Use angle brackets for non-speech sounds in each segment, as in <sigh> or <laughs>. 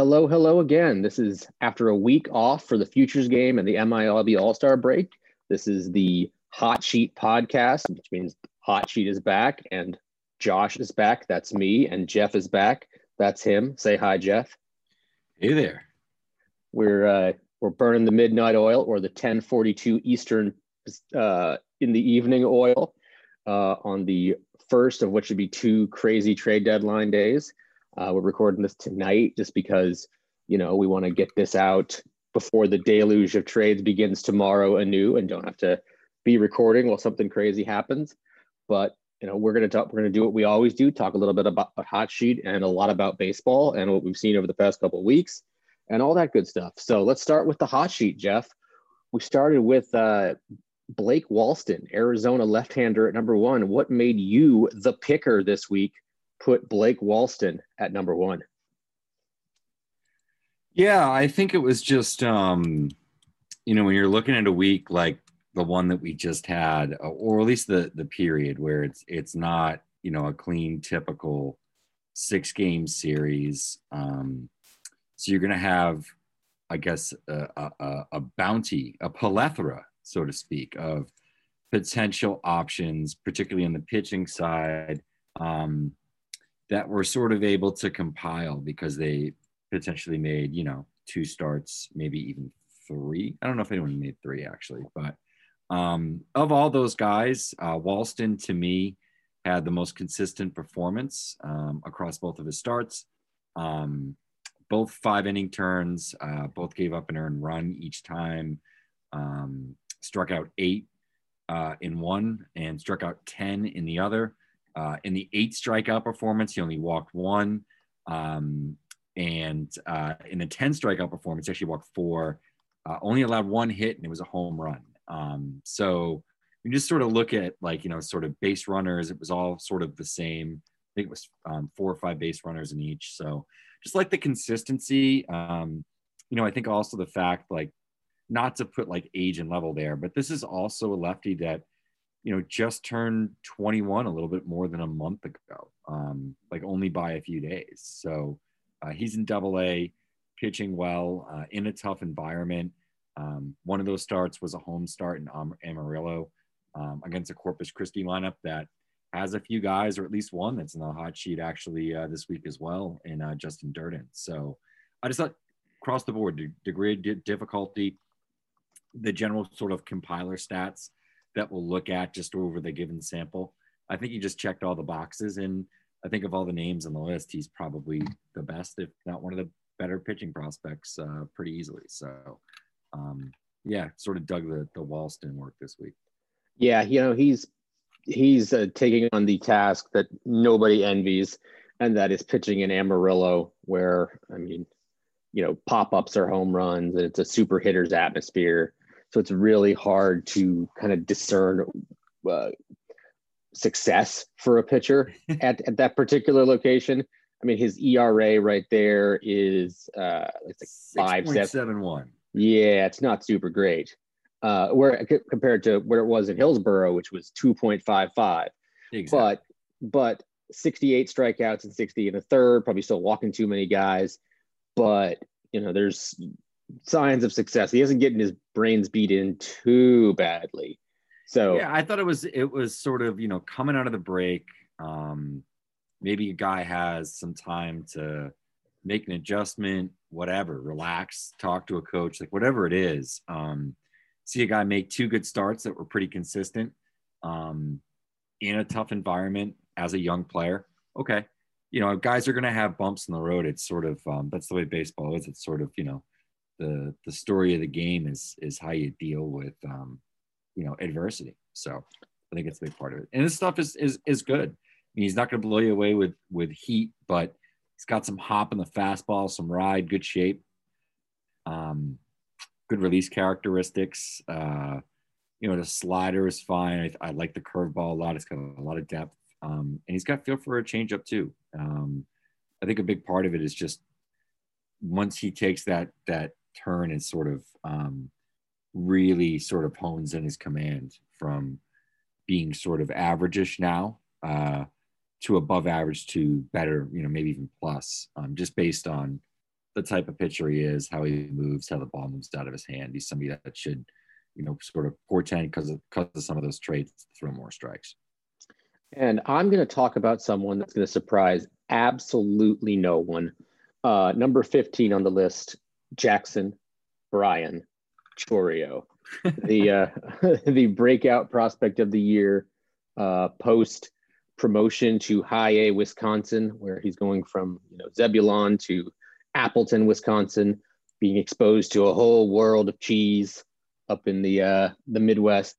Hello, hello again. This is after a week off for the Futures game and the MILB All Star break. This is the Hot Sheet podcast, which means Hot Sheet is back and Josh is back. That's me. And Jeff is back. That's him. Say hi, Jeff. Hey there. We're uh, we're burning the midnight oil or the 1042 Eastern uh, in the evening oil uh, on the first of which would be two crazy trade deadline days. Uh, we're recording this tonight just because, you know, we want to get this out before the deluge of trades begins tomorrow anew and don't have to be recording while something crazy happens. But, you know, we're to talk, we're to do what we always do, talk a little bit about hot sheet and a lot about baseball and what we've seen over the past couple of weeks and all that good stuff. So let's start with the hot sheet, Jeff. We started with uh, Blake Walston, Arizona left-hander at number one. What made you the picker this week? Put Blake Walston at number one. Yeah, I think it was just, um, you know, when you're looking at a week like the one that we just had, or at least the the period where it's it's not, you know, a clean typical six game series. Um, so you're going to have, I guess, a, a, a bounty, a plethora so to speak, of potential options, particularly on the pitching side, um, that were sort of able to compile because they potentially made, you know, two starts, maybe even three. I don't know if anyone made three actually, but um, of all those guys, uh, Walston to me had the most consistent performance um, across both of his starts. Um, both five inning turns, uh, both gave up an earned run each time. Um, struck out eight uh, in one and struck out 10 in the other. Uh, in the eight strikeout performance, he only walked one. Um, and uh, in the 10 strikeout performance, he actually walked four, uh, only allowed one hit, and it was a home run. Um, so you just sort of look at like, you know, sort of base runners, it was all sort of the same. I think it was um, four or five base runners in each. So just like the consistency, um, you know, I think also the fact like not to put like age and level there, but this is also a lefty that, you know, just turned 21 a little bit more than a month ago, um, like only by a few days. So uh, he's in double A, pitching well uh, in a tough environment. Um, one of those starts was a home start in Amarillo um, against a Corpus Christi lineup that has a few guys, or at least one that's in the hot sheet actually uh, this week as well, in uh, Justin Dirden. So I just thought across the board, degree difficulty, the general sort of compiler stats that we'll look at just over the given sample. I think he just checked all the boxes, and I think of all the names on the list, he's probably the best, if not one of the better pitching prospects, uh, pretty easily. So, um, yeah, sort of dug the the Walston work this week. Yeah, you know he's he's uh, taking on the task that nobody envies, and that is pitching in Amarillo, where I mean, you know, pop ups are home runs, and it's a super hitters atmosphere so it's really hard to kind of discern uh, success for a pitcher <laughs> at, at that particular location. I mean, his ERA right there is uh, it's like five seven one. Yeah, it's not super great. Uh, where compared to where it was in Hillsboro, which was two point five five. But but sixty eight strikeouts and sixty in the third, probably still walking too many guys. But you know, there's signs of success. He isn't getting his brains beat in too badly. So yeah, I thought it was it was sort of you know coming out of the break. Um, maybe a guy has some time to make an adjustment, whatever, relax, talk to a coach, like whatever it is. Um, see a guy make two good starts that were pretty consistent um, in a tough environment as a young player. Okay. You know, guys are going to have bumps in the road. It's sort of, um, that's the way baseball is. It's sort of, you know, the, the story of the game is, is how you deal with, um, you know, adversity. So I think it's a big part of it. And this stuff is, is, is good. I mean, he's not going to blow you away with, with heat, but he's got some hop in the fastball, some ride, good shape. Um, good release characteristics. Uh, you know, the slider is fine. I, I like the curveball a lot. It's got a lot of depth, um, and he's got feel for a changeup too. Um, I think a big part of it is just once he takes that that turn and sort of um, really sort of hones in his command from being sort of averageish now uh, to above average to better, you know, maybe even plus, um, just based on the type of pitcher he is, how he moves, how the ball moves out of his hand. He's somebody that should, you know, sort of portend because of, because of some of those traits, throw more strikes. And I'm going to talk about someone that's going to surprise absolutely no one. Uh, number 15 on the list, Jackson Brian Chourio, the uh, <laughs> the breakout prospect of the year, uh, post promotion to High A Wisconsin, where he's going from you know Zebulon to Appleton, Wisconsin, being exposed to a whole world of cheese up in the uh, the Midwest.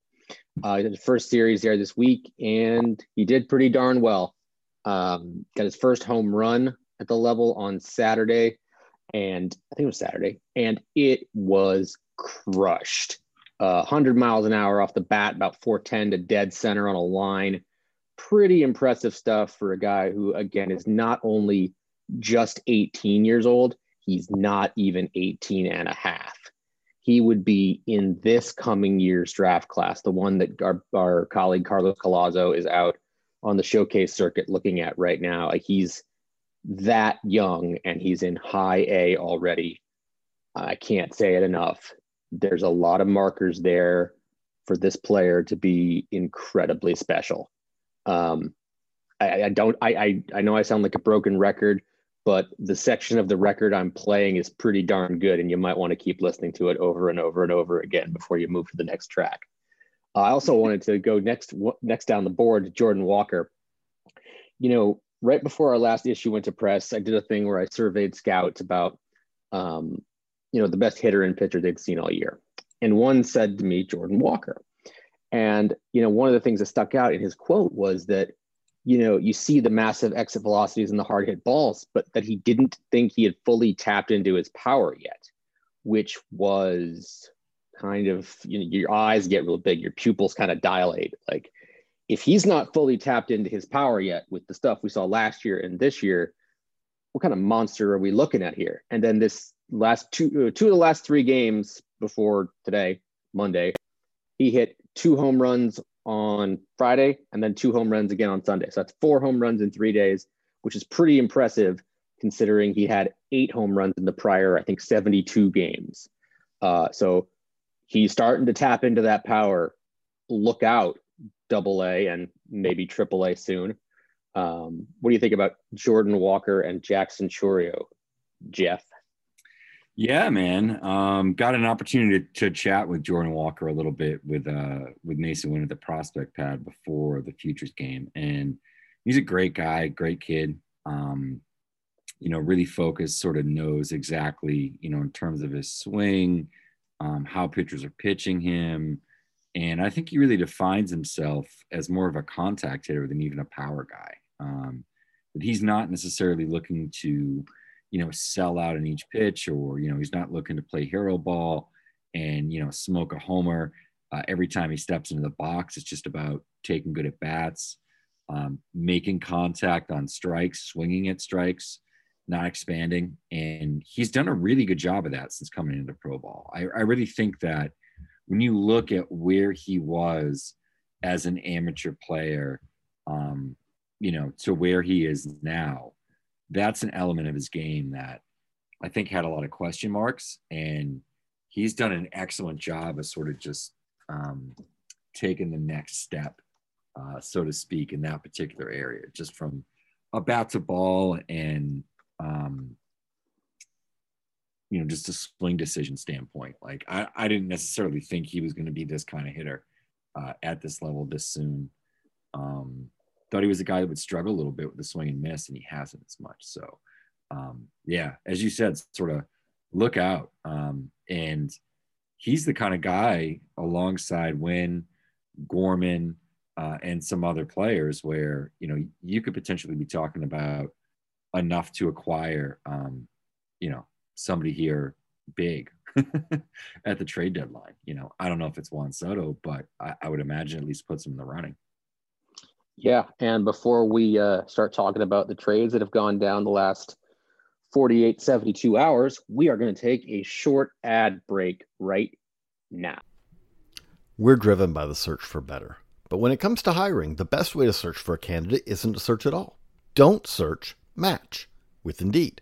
Uh, the first series there this week, and he did pretty darn well. Um, got his first home run at the level on Saturday, and I think it was Saturday, and it was crushed. Uh, 100 miles an hour off the bat, about 410 to dead center on a line. Pretty impressive stuff for a guy who, again, is not only just 18 years old. He's not even 18 and a half. He would be in this coming year's draft class, the one that our, our colleague Carlos Collazo is out on the showcase circuit looking at right now. Like he's that young and he's in high A already. I can't say it enough. There's a lot of markers there for this player to be incredibly special. Um, I, I, don't. I, I I know I sound like a broken record, but the section of the record I'm playing is pretty darn good, and you might want to keep listening to it over and over and over again before you move to the next track. I also wanted to go next next down the board Jordan Walker. You know, right before our last issue went to press, I did a thing where I surveyed scouts about, um, you know, the best hitter and pitcher they'd seen all year, and one said to me, Jordan Walker. And you know, one of the things that stuck out in his quote was that you know, you see the massive exit velocities and the hard hit balls, but that he didn't think he had fully tapped into his power yet, which was kind of, you know, your eyes get real big, your pupils kind of dilate. Like, if he's not fully tapped into his power yet with the stuff we saw last year and this year, what kind of monster are we looking at here? And then this last two, uh, two of the last three games before today, Monday, he hit two home runs on Friday and then two home runs again on Sunday. So that's four home runs in three days, which is pretty impressive considering he had eight home runs in the prior, I think, 72 games. Uh, so he's starting to tap into that power. Look out, double A and maybe triple A soon. Um, what do you think about Jordan Walker and Jackson Chourio, Jeff? Yeah, man. Um, got an opportunity to, to, chat with Jordan Walker a little bit with uh, with Masyn Winn at the prospect pad before the futures game, and he's a great guy, great kid. Um, you know, really focused, sort of knows exactly, you know, in terms of his swing, um, how pitchers are pitching him, and I think he really defines himself as more of a contact hitter than even a power guy. Um, but he's not necessarily looking to you know, sell out in each pitch, or you know, he's not looking to play hero ball and you know, smoke a homer uh, every time he steps into the box. It's just about taking good at bats, um, making contact on strikes, swinging at strikes, not expanding, and he's done a really good job of that since coming into pro ball. I, I really think that when you look at where he was as an amateur player, um, you know, to where he is now that's an element of his game that I think had a lot of question marks, and he's done an excellent job of sort of just um, taking the next step, uh, so to speak, in that particular area, just from a bat to ball and um, you know, just a swing decision standpoint. Like I, I didn't necessarily think he was going to be this kind of hitter uh, at this level this soon. Um, thought he was a guy that would struggle a little bit with the swing and miss, and he hasn't as much. So, um, yeah, as you said, sort of look out. Um, and he's the kind of guy alongside Winn, Gorman, uh, and some other players where you know you could potentially be talking about enough to acquire, um, you know, somebody here big <laughs> at the trade deadline. You know, I don't know if it's Juan Soto, but I, I would imagine at least puts him in the running. Yeah, and before we uh, start talking about the trades that have gone down the last 48, 72 hours, we are going to take a short ad break right now. We're driven by the search for better. But when it comes to hiring, the best way to search for a candidate isn't to search at all. Don't search, match with Indeed.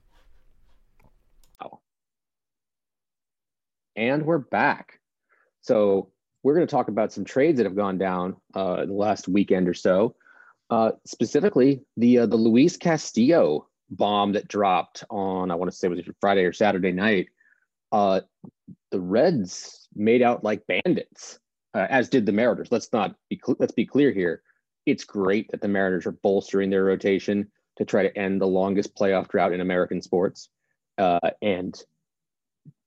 And we're back. So we're going to talk about some trades that have gone down uh, in the last weekend or so. Uh, specifically, the uh, the Luis Castillo bomb that dropped on I want to say was it Friday or Saturday night. Uh, the Reds made out like bandits, uh, as did the Mariners. Let's not be cl- let's be clear here. It's great that the Mariners are bolstering their rotation to try to end the longest playoff drought in American sports. Uh, and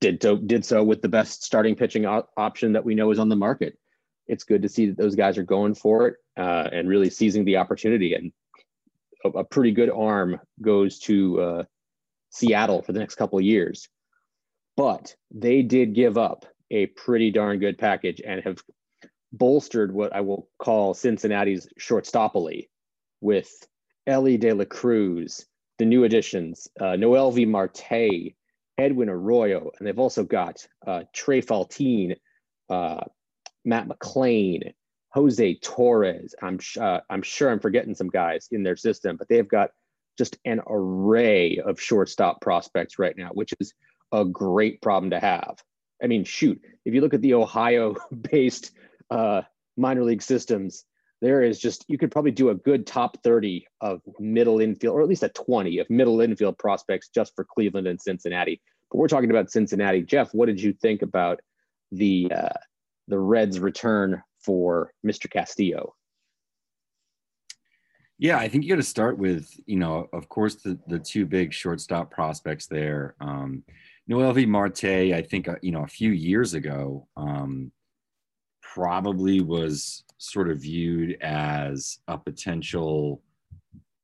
did so, did so with the best starting pitching op- option that we know is on the market. It's good to see that those guys are going for it uh, and really seizing the opportunity. And a, a pretty good arm goes to uh, Seattle for the next couple of years. But they did give up a pretty darn good package and have bolstered what I will call Cincinnati's shortstopoly with Elly De La Cruz, the new additions, uh, V Marte, Edwin Arroyo, and they've also got uh, Trey Faltine, uh, Matt McLain, Jose Torres. I'm uh, I'm sure I'm forgetting some guys in their system, but they've got just an array of shortstop prospects right now, which is a great problem to have. I mean, shoot, if you look at the Ohio-based uh, minor league systems, there is just you could probably do a good top 30 of middle infield or at least a 20 of middle infield prospects just for cleveland and cincinnati. But we're talking about cincinnati. Jeff what did you think about the uh, the reds return for mr castillo? Yeah i think you got to start with you know of course the the two big shortstop prospects there. Um noelvi marte i think uh, you know a few years ago um probably was sort of viewed as a potential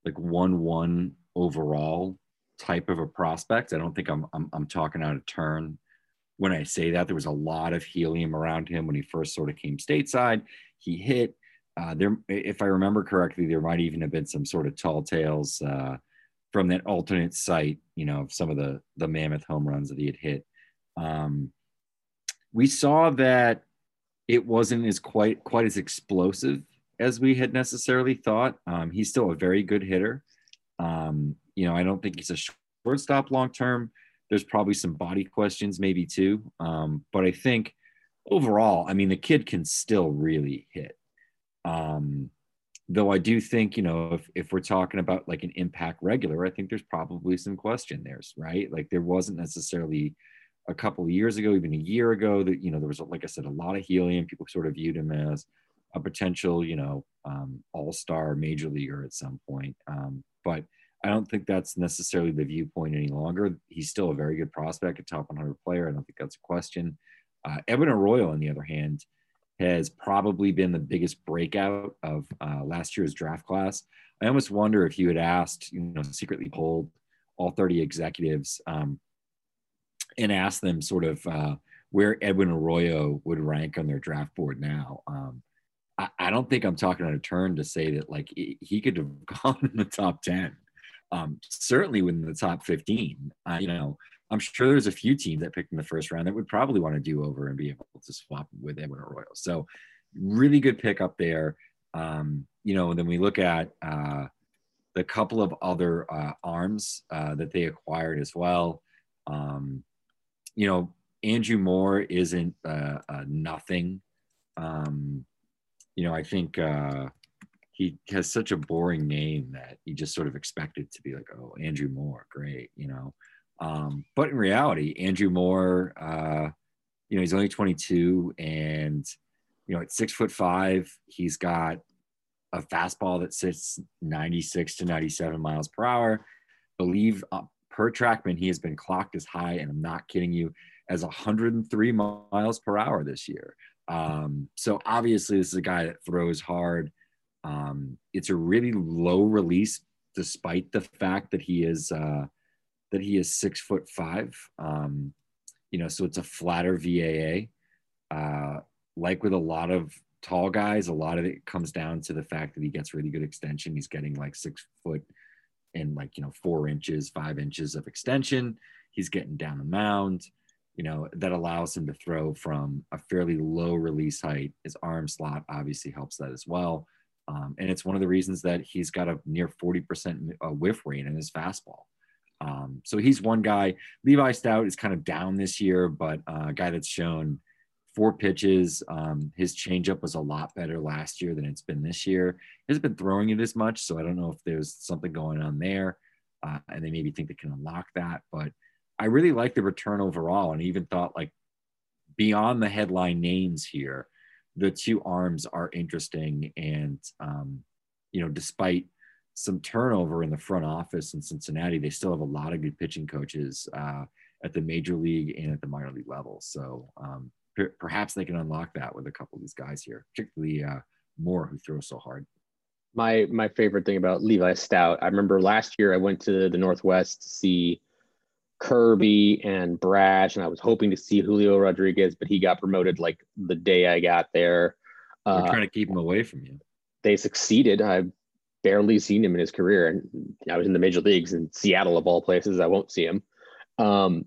like one one overall type of a prospect. I don't think I'm, I'm I'm talking out of turn when I say that. There was a lot of helium around him when he first sort of came stateside. He hit uh, there, if I remember correctly, there might even have been some sort of tall tales uh, from that alternate site. You know, some of the the mammoth home runs that he had hit. Um, we saw that it wasn't as quite quite as explosive as we had necessarily thought. Um, he's still a very good hitter. Um, you know, I don't think he's a shortstop long term. There's probably some body questions, maybe too. Um, but I think overall, I mean, the kid can still really hit. Um, though I do think, you know, if, if we're talking about like an impact regular, I think there's probably some question there, right? Like there wasn't necessarily a couple of years ago, even a year ago, that, you know, there was, like I said, a lot of helium. People sort of viewed him as a potential, you know, um, all star major leaguer at some point. Um, but I don't think that's necessarily the viewpoint any longer. He's still a very good prospect, a top 100 player. I don't think that's a question. Uh, Edwin Arroyo, on the other hand, has probably been the biggest breakout of uh, last year's draft class. I almost wonder if you had asked, you know, secretly polled all 30 executives um, and asked them sort of uh, where Edwin Arroyo would rank on their draft board now. Um, I, don't think I'm talking on a turn to say that like he could have <laughs> gone in the top 10 um, certainly within the top 15. Uh, you know, I'm sure there's a few teams that picked in the first round that would probably want to do over and be able to swap with Edwin Arroyo. So, really good pick up there. Um, you know, then we look at uh, the couple of other uh, arms uh, that they acquired as well. Um, you know, Andrew Moore isn't uh, nothing. Um, you know, I think uh, he has such a boring name that you just sort of expect it to be like, oh, Andrew Moore, great, you know. Um, but in reality, Andrew Moore, uh, you know, he's only 22 and, you know, at six foot five, he's got a fastball that sits 96 to 97 miles per hour. Believe uh, per Trackman, he has been clocked as high, and I'm not kidding you, as 103 miles per hour this year. Um, so obviously, this is a guy that throws hard. Um, it's a really low release, despite the fact that he is uh, that he is six foot five. Um, you know, so it's a flatter VAA. Uh, like with a lot of tall guys, a lot of it comes down to the fact that he gets really good extension. He's getting like six foot and like you know four inches, five inches of extension. He's getting down the mound. You know that allows him to throw from a fairly low release height. His arm slot obviously helps that as well. Um, and it's one of the reasons that he's got a near 40% uh, whiff rate in his fastball. Um, so he's one guy. Levi stout is kind of down this year, but uh, a guy that's shown four pitches. Um, his changeup was a lot better last year than it's been this year. He hasn't been throwing it as much, so I don't know if there's something going on there, uh, and they maybe think they can unlock that. But I really like the return overall, and even thought like beyond the headline names here, the two arms are interesting. And, um, you know, despite some turnover in the front office in Cincinnati, they still have a lot of good pitching coaches uh, at the major league and at the minor league level. So um, per- perhaps they can unlock that with a couple of these guys here, particularly uh, Moore, who throws so hard. My my favorite thing about Levi Stout, I remember last year I went to the Northwest to see Kirby and Brash, and I was hoping to see Julio Rodriguez, but he got promoted like the day I got there. They're uh, trying to keep him away from you. They succeeded. I've barely seen him in his career, and I was in the major leagues in Seattle of all places. I won't see him. Um,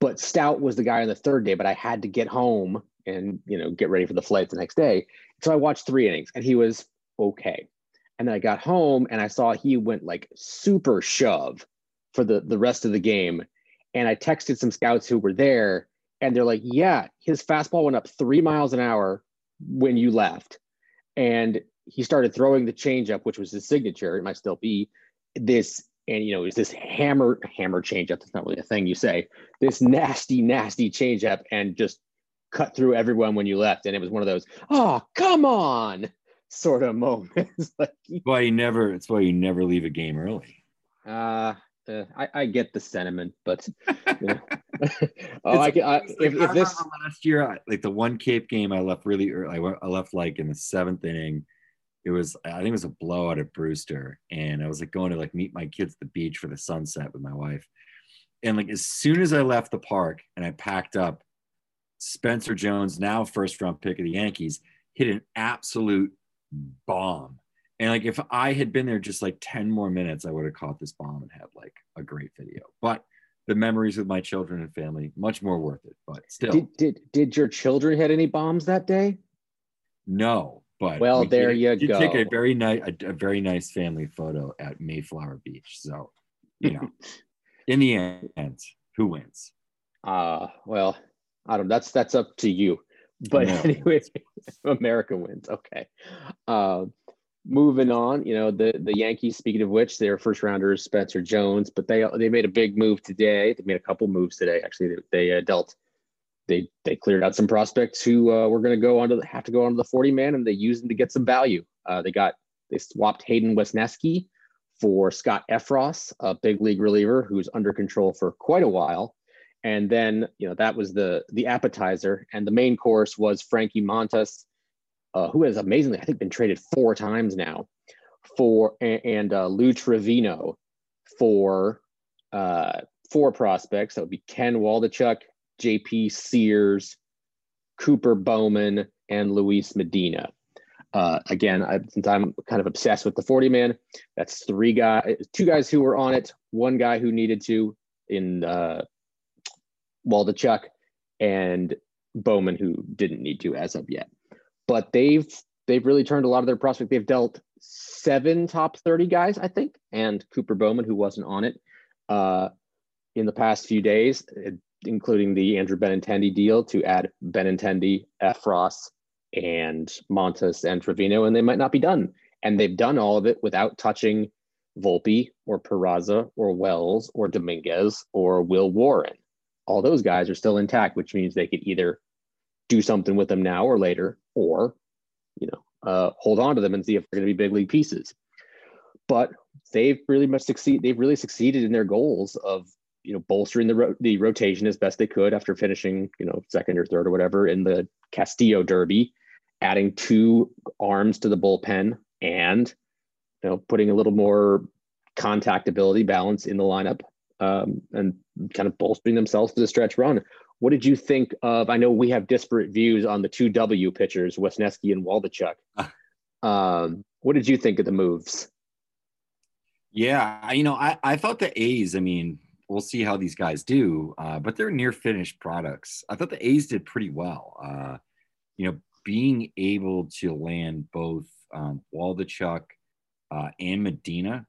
but Stout was the guy on the third day, but I had to get home and you know get ready for the flight the next day. So I watched three innings, and he was okay. And then I got home and I saw he went like super shove for the the rest of the game. And I texted some scouts who were there, and they're like, "Yeah, his fastball went up three miles an hour when you left, and he started throwing the changeup, which was his signature. It might still be this." And you know, is this hammer hammer changeup? That's not really a thing you say. This nasty, nasty changeup, and just cut through everyone when you left. And it was one of those, oh, come on, sort of <laughs> moments. <laughs> like, why you never. It's why you never leave a game early. Uh, uh, I, I get the sentiment, but you know. <laughs> oh, I, I, if, if this last year, like the one Cape game, I left really early. I left like in the seventh inning. It was, I think it was a blowout at Brewster, and I was like going to like meet my kids at the beach for the sunset with my wife. And like as soon as I left the park and I packed up, Spencer Jones, now first round pick of the Yankees, hit an absolute bomb and like if I had been there just like 10 more minutes, I would have caught this bomb and had like a great video. But the memories with my children and family, much more worth it. But still. Did did, did your children hit any bombs that day? No, but well, we there did, you go. You take a very nice a, a very nice family photo at Mayflower Beach. So, you know, <laughs> in the end, who wins? Uh well, I don't know. that's that's up to you. But anyway, <laughs> America wins. Okay. Um moving on, you know, the the Yankees. Speaking of which, their first rounder is Spencer Jones, but they they made a big move today. They made a couple moves today. Actually, they, they uh, dealt. They they cleared out some prospects who uh, were going to go onto the, have to go onto the forty man, and they used them to get some value. Uh, they got they swapped Hayden Wesneski for Scott Effross, a big league reliever who's under control for quite a while. And then, you know, that was the the appetizer, and the main course was Frankie Montas, uh, who has amazingly, I think, been traded four times now, for and, uh, Lou Trivino for uh, four prospects. That would be Ken Waldichuk, J.P. Sears, Cooper Bowman, and Luis Medina. Uh, again, I, since I'm kind of obsessed with the 40 man, that's three guys, two guys who were on it, one guy who needed to in uh, Waldichuk, and Bowman who didn't need to as of yet. But they've they've really turned a lot of their prospects. They've dealt seven top 30 guys, I think, and Cooper Bowman, who wasn't on it uh, in the past few days, including the Andrew Benintendi deal to add Benintendi, Effross, and Montas and Trivino, and they might not be done. And they've done all of it without touching Volpe or Peraza or Wells or Dominguez or Will Warren. All those guys are still intact, which means they could either do something with them now or later, or you know, uh, hold on to them and see if they're going to be big league pieces. But they've really much succeed. They've really succeeded in their goals of you know bolstering the ro- the rotation as best they could after finishing you know second or third or whatever in the Castillo Derby, adding two arms to the bullpen and you know putting a little more contact ability balance in the lineup um, and kind of bolstering themselves to the stretch run. What did you think of? I know we have disparate views on the two W pitchers, Wesneski and Waldichuk. <laughs> um, what did you think of the moves? Yeah, you know, I, I thought the A's, I mean, we'll see how these guys do, uh, but they're near finished products. I thought the A's did pretty well. Uh, you know, being able to land both um, Waldichuk uh, and Medina,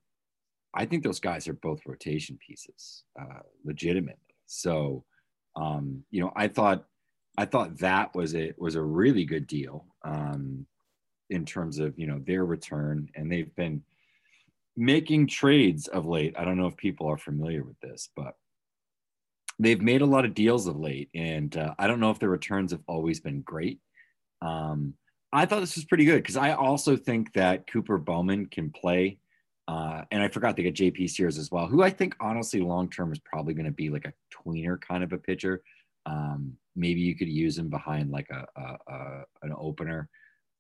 I think those guys are both rotation pieces, uh, legitimately. So, um, you know, I thought I thought that was a was a really good deal um, in terms of you know their return, and they've been making trades of late. I don't know if people are familiar with this, but they've made a lot of deals of late, and uh, I don't know if the returns have always been great. Um, I thought this was pretty good because I also think that Cooper Bowman can play. Uh, and I forgot to get JP Sears as well, who I think honestly long term is probably going to be like a tweener kind of a pitcher. Um, maybe you could use him behind like a, a, a an opener,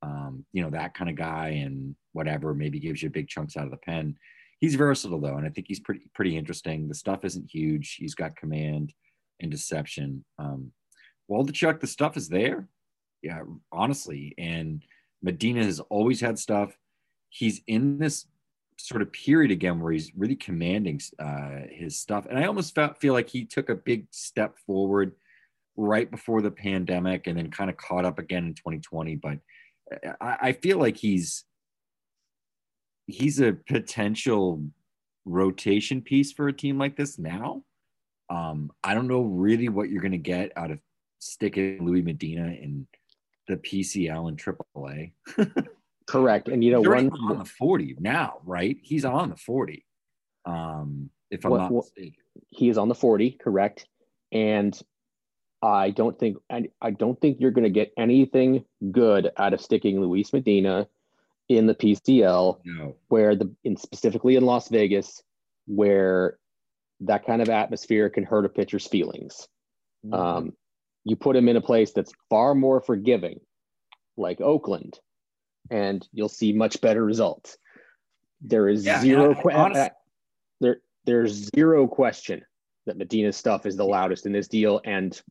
um, you know, that kind of guy, and whatever. Maybe gives you big chunks out of the pen. He's versatile though, and I think he's pretty pretty interesting. The stuff isn't huge. He's got command and deception. Um, Waldichuk, the stuff is there. Yeah, honestly, and Medina has always had stuff. He's in this sort of period again where he's really commanding uh, his stuff. And I almost felt, feel like he took a big step forward right before the pandemic and then kind of caught up again in 2020. But I, I feel like he's he's a potential rotation piece for a team like this now. Um, I don't know really what you're going to get out of sticking Luis Medina in the PCL and AAA. <laughs> Correct. And you know, one on the 40 now, right? He's on the 40. Um, if I'm what, not mistaken. He is on the 40, correct. And I don't think I, I don't think you're going to get anything good out of sticking Luis Medina in the PCL, no. where the in specifically in Las Vegas, where that kind of atmosphere can hurt a pitcher's feelings. Mm-hmm. Um, you put him in a place that's far more forgiving, like Oakland, and you'll see much better results. There is yeah, zero que- honestly- there there's zero question that Medina's stuff is the loudest in this deal and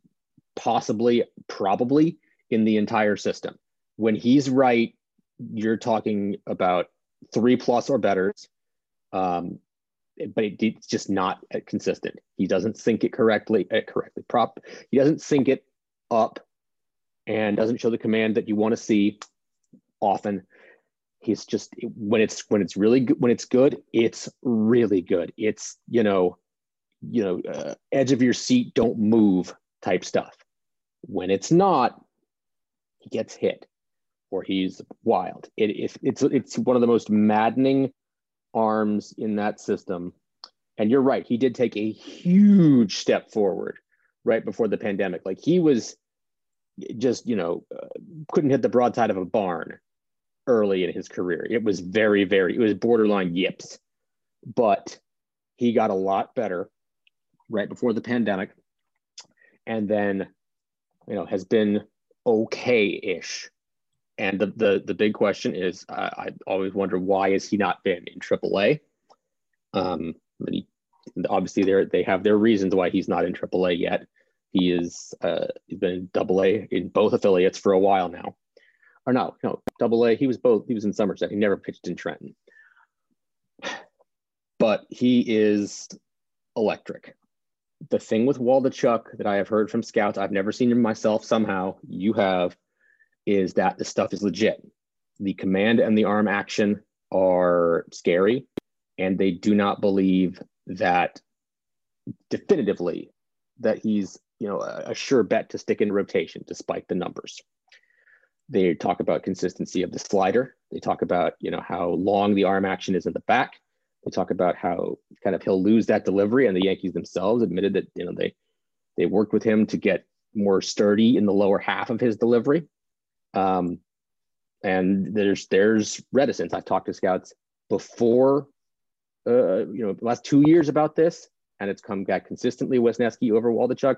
possibly probably in the entire system. When he's right, you're talking about three plus or better. Um, but it, it's just not consistent. He doesn't sync it correctly. Uh, correctly, prop. He doesn't sync it up, and doesn't show the command that you want to see often. He's just when it's when it's really good when it's good, it's really good. It's you know, you know, uh, edge of your seat, don't move type stuff. When it's not, he gets hit. or he's wild. It, it, it's it's one of the most maddening arms in that system. And you're right, he did take a huge step forward right before the pandemic. Like he was just, you know, uh, couldn't hit the broadside of a barn early in his career. It was very, very, it was borderline yips, but he got a lot better right before the pandemic. And then, you know, has been okay-ish. And the the, the big question is, I, always wonder why has he not been in AAA? Um, he, obviously, they they have their reasons why he's not in AAA yet. He is uh, he's been in Double A in both affiliates for a while now. Or no, no, Double A. He was both. He was in Somerset. He never pitched in Trenton. But he is electric. The thing with Waldichuk that I have heard from scouts, I've never seen him myself. Somehow you have, is that the stuff is legit. The command and the arm action are scary, and they do not believe that definitively that he's you know a, a sure bet to stick in rotation despite the numbers. They talk about consistency of the slider. They talk about you know how long the arm action is in the back. They talk about how kind of he'll lose that delivery, and the Yankees themselves admitted that you know they they worked with him to get more sturdy in the lower half of his delivery. Um, and there's there's reticence. I've talked to scouts before, uh, you know, last two years about this, and it's come back consistently. Wesneski over Waldichuk,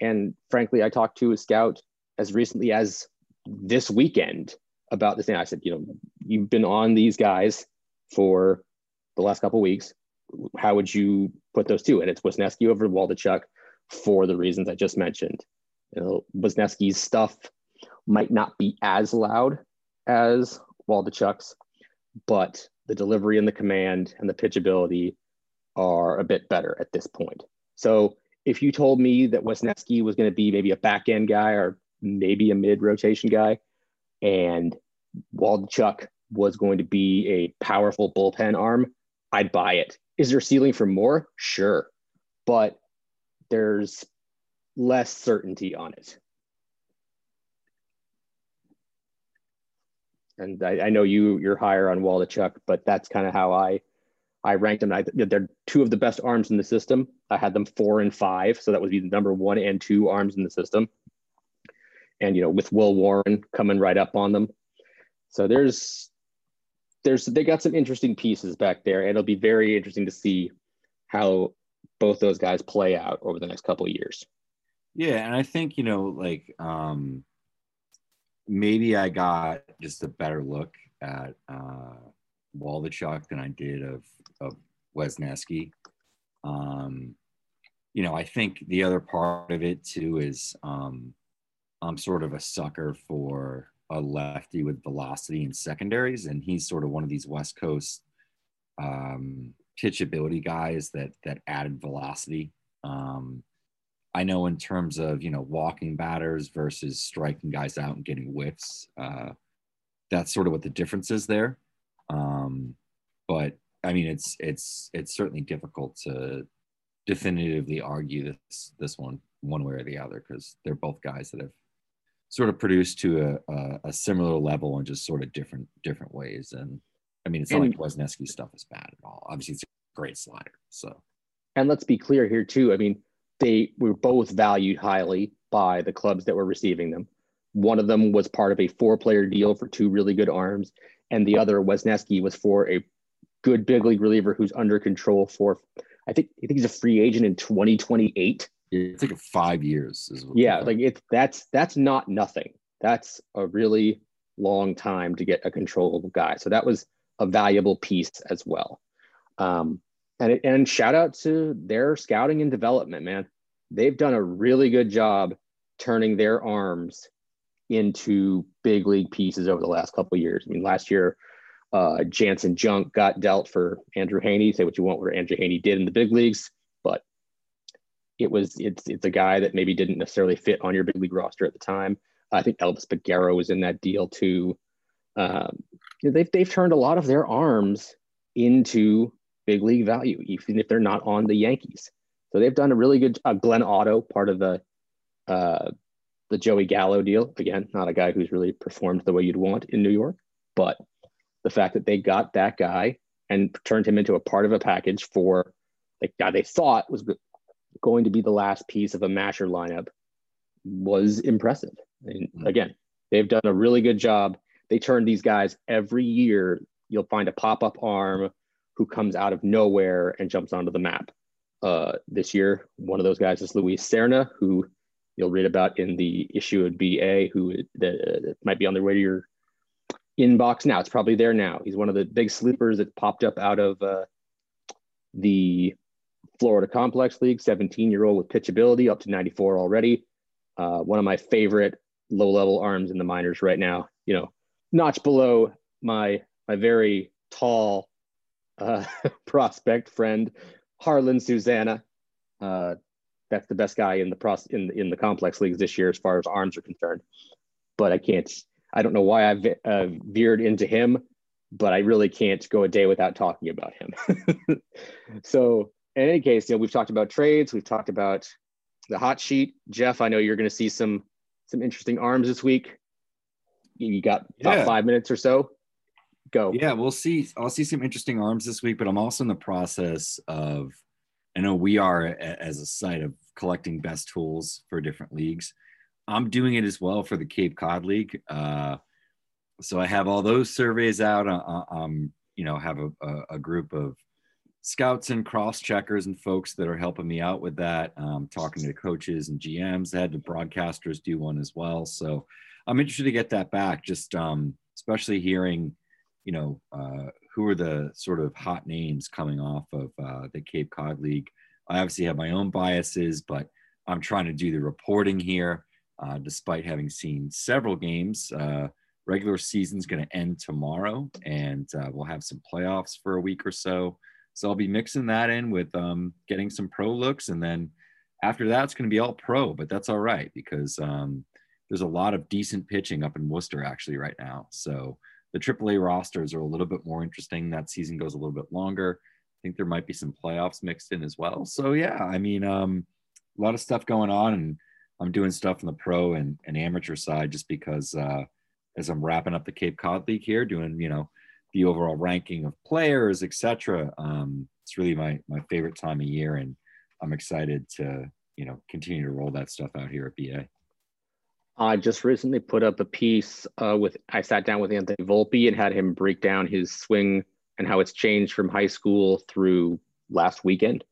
and frankly, I talked to a scout as recently as this weekend about this thing. I said, you know, you've been on these guys for the last couple weeks. How would you put those two? And it's Wesneski over Waldichuk for the reasons I just mentioned. You know, Wesneski's stuff might not be as loud as Waldichuk's, but the delivery and the command and the pitchability are a bit better at this point. So if you told me that Wesneski was going to be maybe a back end guy or maybe a mid rotation guy, and Waldichuk was going to be a powerful bullpen arm, I'd buy it. Is there ceiling for more? Sure, but there's less certainty on it. And I, I know you you're higher on Waldichuk, but that's kind of how I I ranked them. I, they're two of the best arms in the system. I had them four and five, so that would be the number one and two arms in the system. And you know, with Will Warren coming right up on them, so there's there's they got some interesting pieces back there, and it'll be very interesting to see how both those guys play out over the next couple of years. Yeah, and I think you know, like um, maybe I got just a better look at uh, Waldichuk than I did of of Wesneski. Um, you know, I think the other part of it too is um, I'm sort of a sucker for a lefty with velocity in secondaries, and he's sort of one of these West Coast um, pitchability guys that that added velocity. Um, I know in terms of you know walking batters versus striking guys out and getting whiffs, uh, that's sort of what the difference is there. Um, but I mean, it's it's it's certainly difficult to definitively argue this this one one way or the other because they're both guys that have sort of produced to a, a, a, similar level in just sort of different different ways. And I mean, it's not and, like Wesneski stuff is bad at all. Obviously, it's a great slider. So, and let's be clear here too. I mean, they were both valued highly by the clubs that were receiving them. One of them was part of a four-player deal for two really good arms, and the other Wesneski was for a good big league reliever who's under control for I think I think he's a free agent in 2028. It's like five years. yeah, like it's that's that's not nothing. That's a really long time to get a controllable guy. So that was a valuable piece as well. Um, and and shout out to their scouting and development, man. They've done a really good job turning their arms into big league pieces over the last couple years. I mean, last year uh, Jansen Junk got dealt for Andrew Heaney. Say what you want, what Andrew Heaney did in the big leagues, it was it's it's a guy that maybe didn't necessarily fit on your big league roster at the time. I think Elvis Peguero was in that deal too. Um, you know, they've they've turned a lot of their arms into big league value, even if they're not on the Yankees. So they've done a really good. Uh, Glenn Otto, part of the uh, the Joey Gallo deal. Again, not a guy who's really performed the way you'd want in New York, but the fact that they got that guy and turned him into a part of a package for the guy they thought was going to be the last piece of a masher lineup was impressive. And hmm. again, they've done a really good job. They turn these guys every year. You'll find a pop up arm who comes out of nowhere and jumps onto the map. Uh, this year, one of those guys is Luis Serna, who you'll read about in the issue of BA, who that might be on the way to your inbox now. It's probably there now. He's one of the big sleepers that popped up out of uh, the Florida Complex League, 17 year old with pitchability up to 94 already. Uh, one of my favorite low level arms in the minors right now. You know, notch below my my very tall uh, <laughs> prospect friend Jarlin Susana. Uh, that's the best guy in the pros in in the complex leagues this year as far as arms are concerned. But I can't. I don't know why I've uh, veered into him, but I really can't go a day without talking about him. <laughs> so in any case, you know, we've talked about trades, we've talked about the hot sheet. Jeff, I know you're going to see some some interesting arms this week. You got about yeah. five minutes or so. Go. Yeah, we'll see. I'll see some interesting arms this week, but I'm also in the process of. I know we are as a site of collecting best tools for different leagues. I'm doing it as well for the Cape Cod League. Uh, so I have all those surveys out. I, am you know, have a, a group of scouts and cross checkers and folks that are helping me out with that. Um, talking to coaches and GMs, I had the broadcasters do one as well. So I'm interested to get that back. Just um, especially hearing, you know, uh, who are the sort of hot names coming off of uh, the Cape Cod League. I obviously have my own biases, but I'm trying to do the reporting here, uh, despite having seen several games. Uh, regular season's going to end tomorrow, and uh, we'll have some playoffs for a week or so. So I'll be mixing that in with um, getting some pro looks, and then after that, it's going to be all pro. But that's all right because um, there's a lot of decent pitching up in Worcester actually right now. So the AAA rosters are a little bit more interesting. That season goes a little bit longer. I think there might be some playoffs mixed in as well. So yeah, I mean, um, a lot of stuff going on, and I'm doing stuff in the pro and, and amateur side just because uh, as I'm wrapping up the Cape Cod League here, doing you know the overall ranking of players, etc. Um, it's really my my favorite time of year, and I'm excited to you know continue to roll that stuff out here at BA. I just recently put up a piece uh, with I sat down with Anthony Volpe and had him break down his swing and how it's changed from high school through last weekend.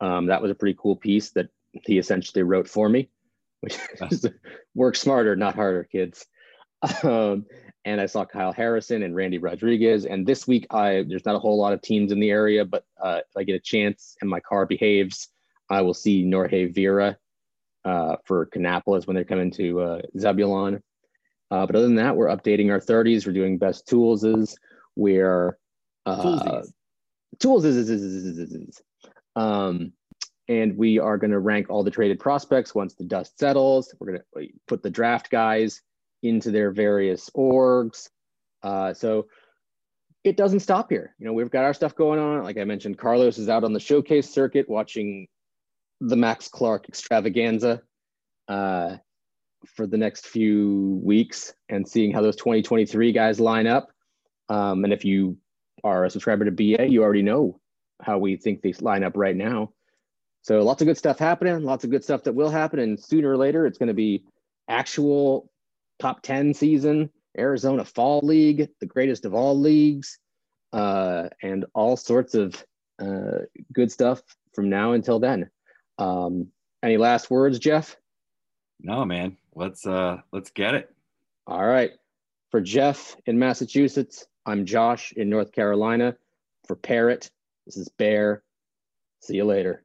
Um, that was a pretty cool piece that he essentially wrote for me, which <laughs> is work smarter, not harder, kids. <laughs> Um, and I saw Kyle Harrison and Randy Rodriguez. And this week, I there's not a whole lot of teams in the area, but uh, if I get a chance and my car behaves, I will see Norge Vera uh, for Kannapolis when they're coming to uh, Zebulon. Uh, but other than that, we're updating our 30s. We're doing best tools. We're uh, tools is, is, is, is, um, and we are going to rank all the traded prospects once the dust settles. We're going to put the draft guys into their various orgs. Uh, so it doesn't stop here. You know, we've got our stuff going on. Like I mentioned, Carlos is out on the showcase circuit watching the Max Clark extravaganza uh, for the next few weeks and seeing how those 2023 guys line up. Um, and if you are a subscriber to BA, you already know how we think they line up right now. So lots of good stuff happening, lots of good stuff that will happen. And sooner or later, it's going to be actual top 10 season, Arizona Fall League, the greatest of all leagues, uh, and all sorts of uh, good stuff from now until then. Um, any last words, Jeff? No, man. Let's uh let's get it. All right. For Jeff in Massachusetts, I'm Josh in North Carolina. For Parrot, this is Bear. See you later.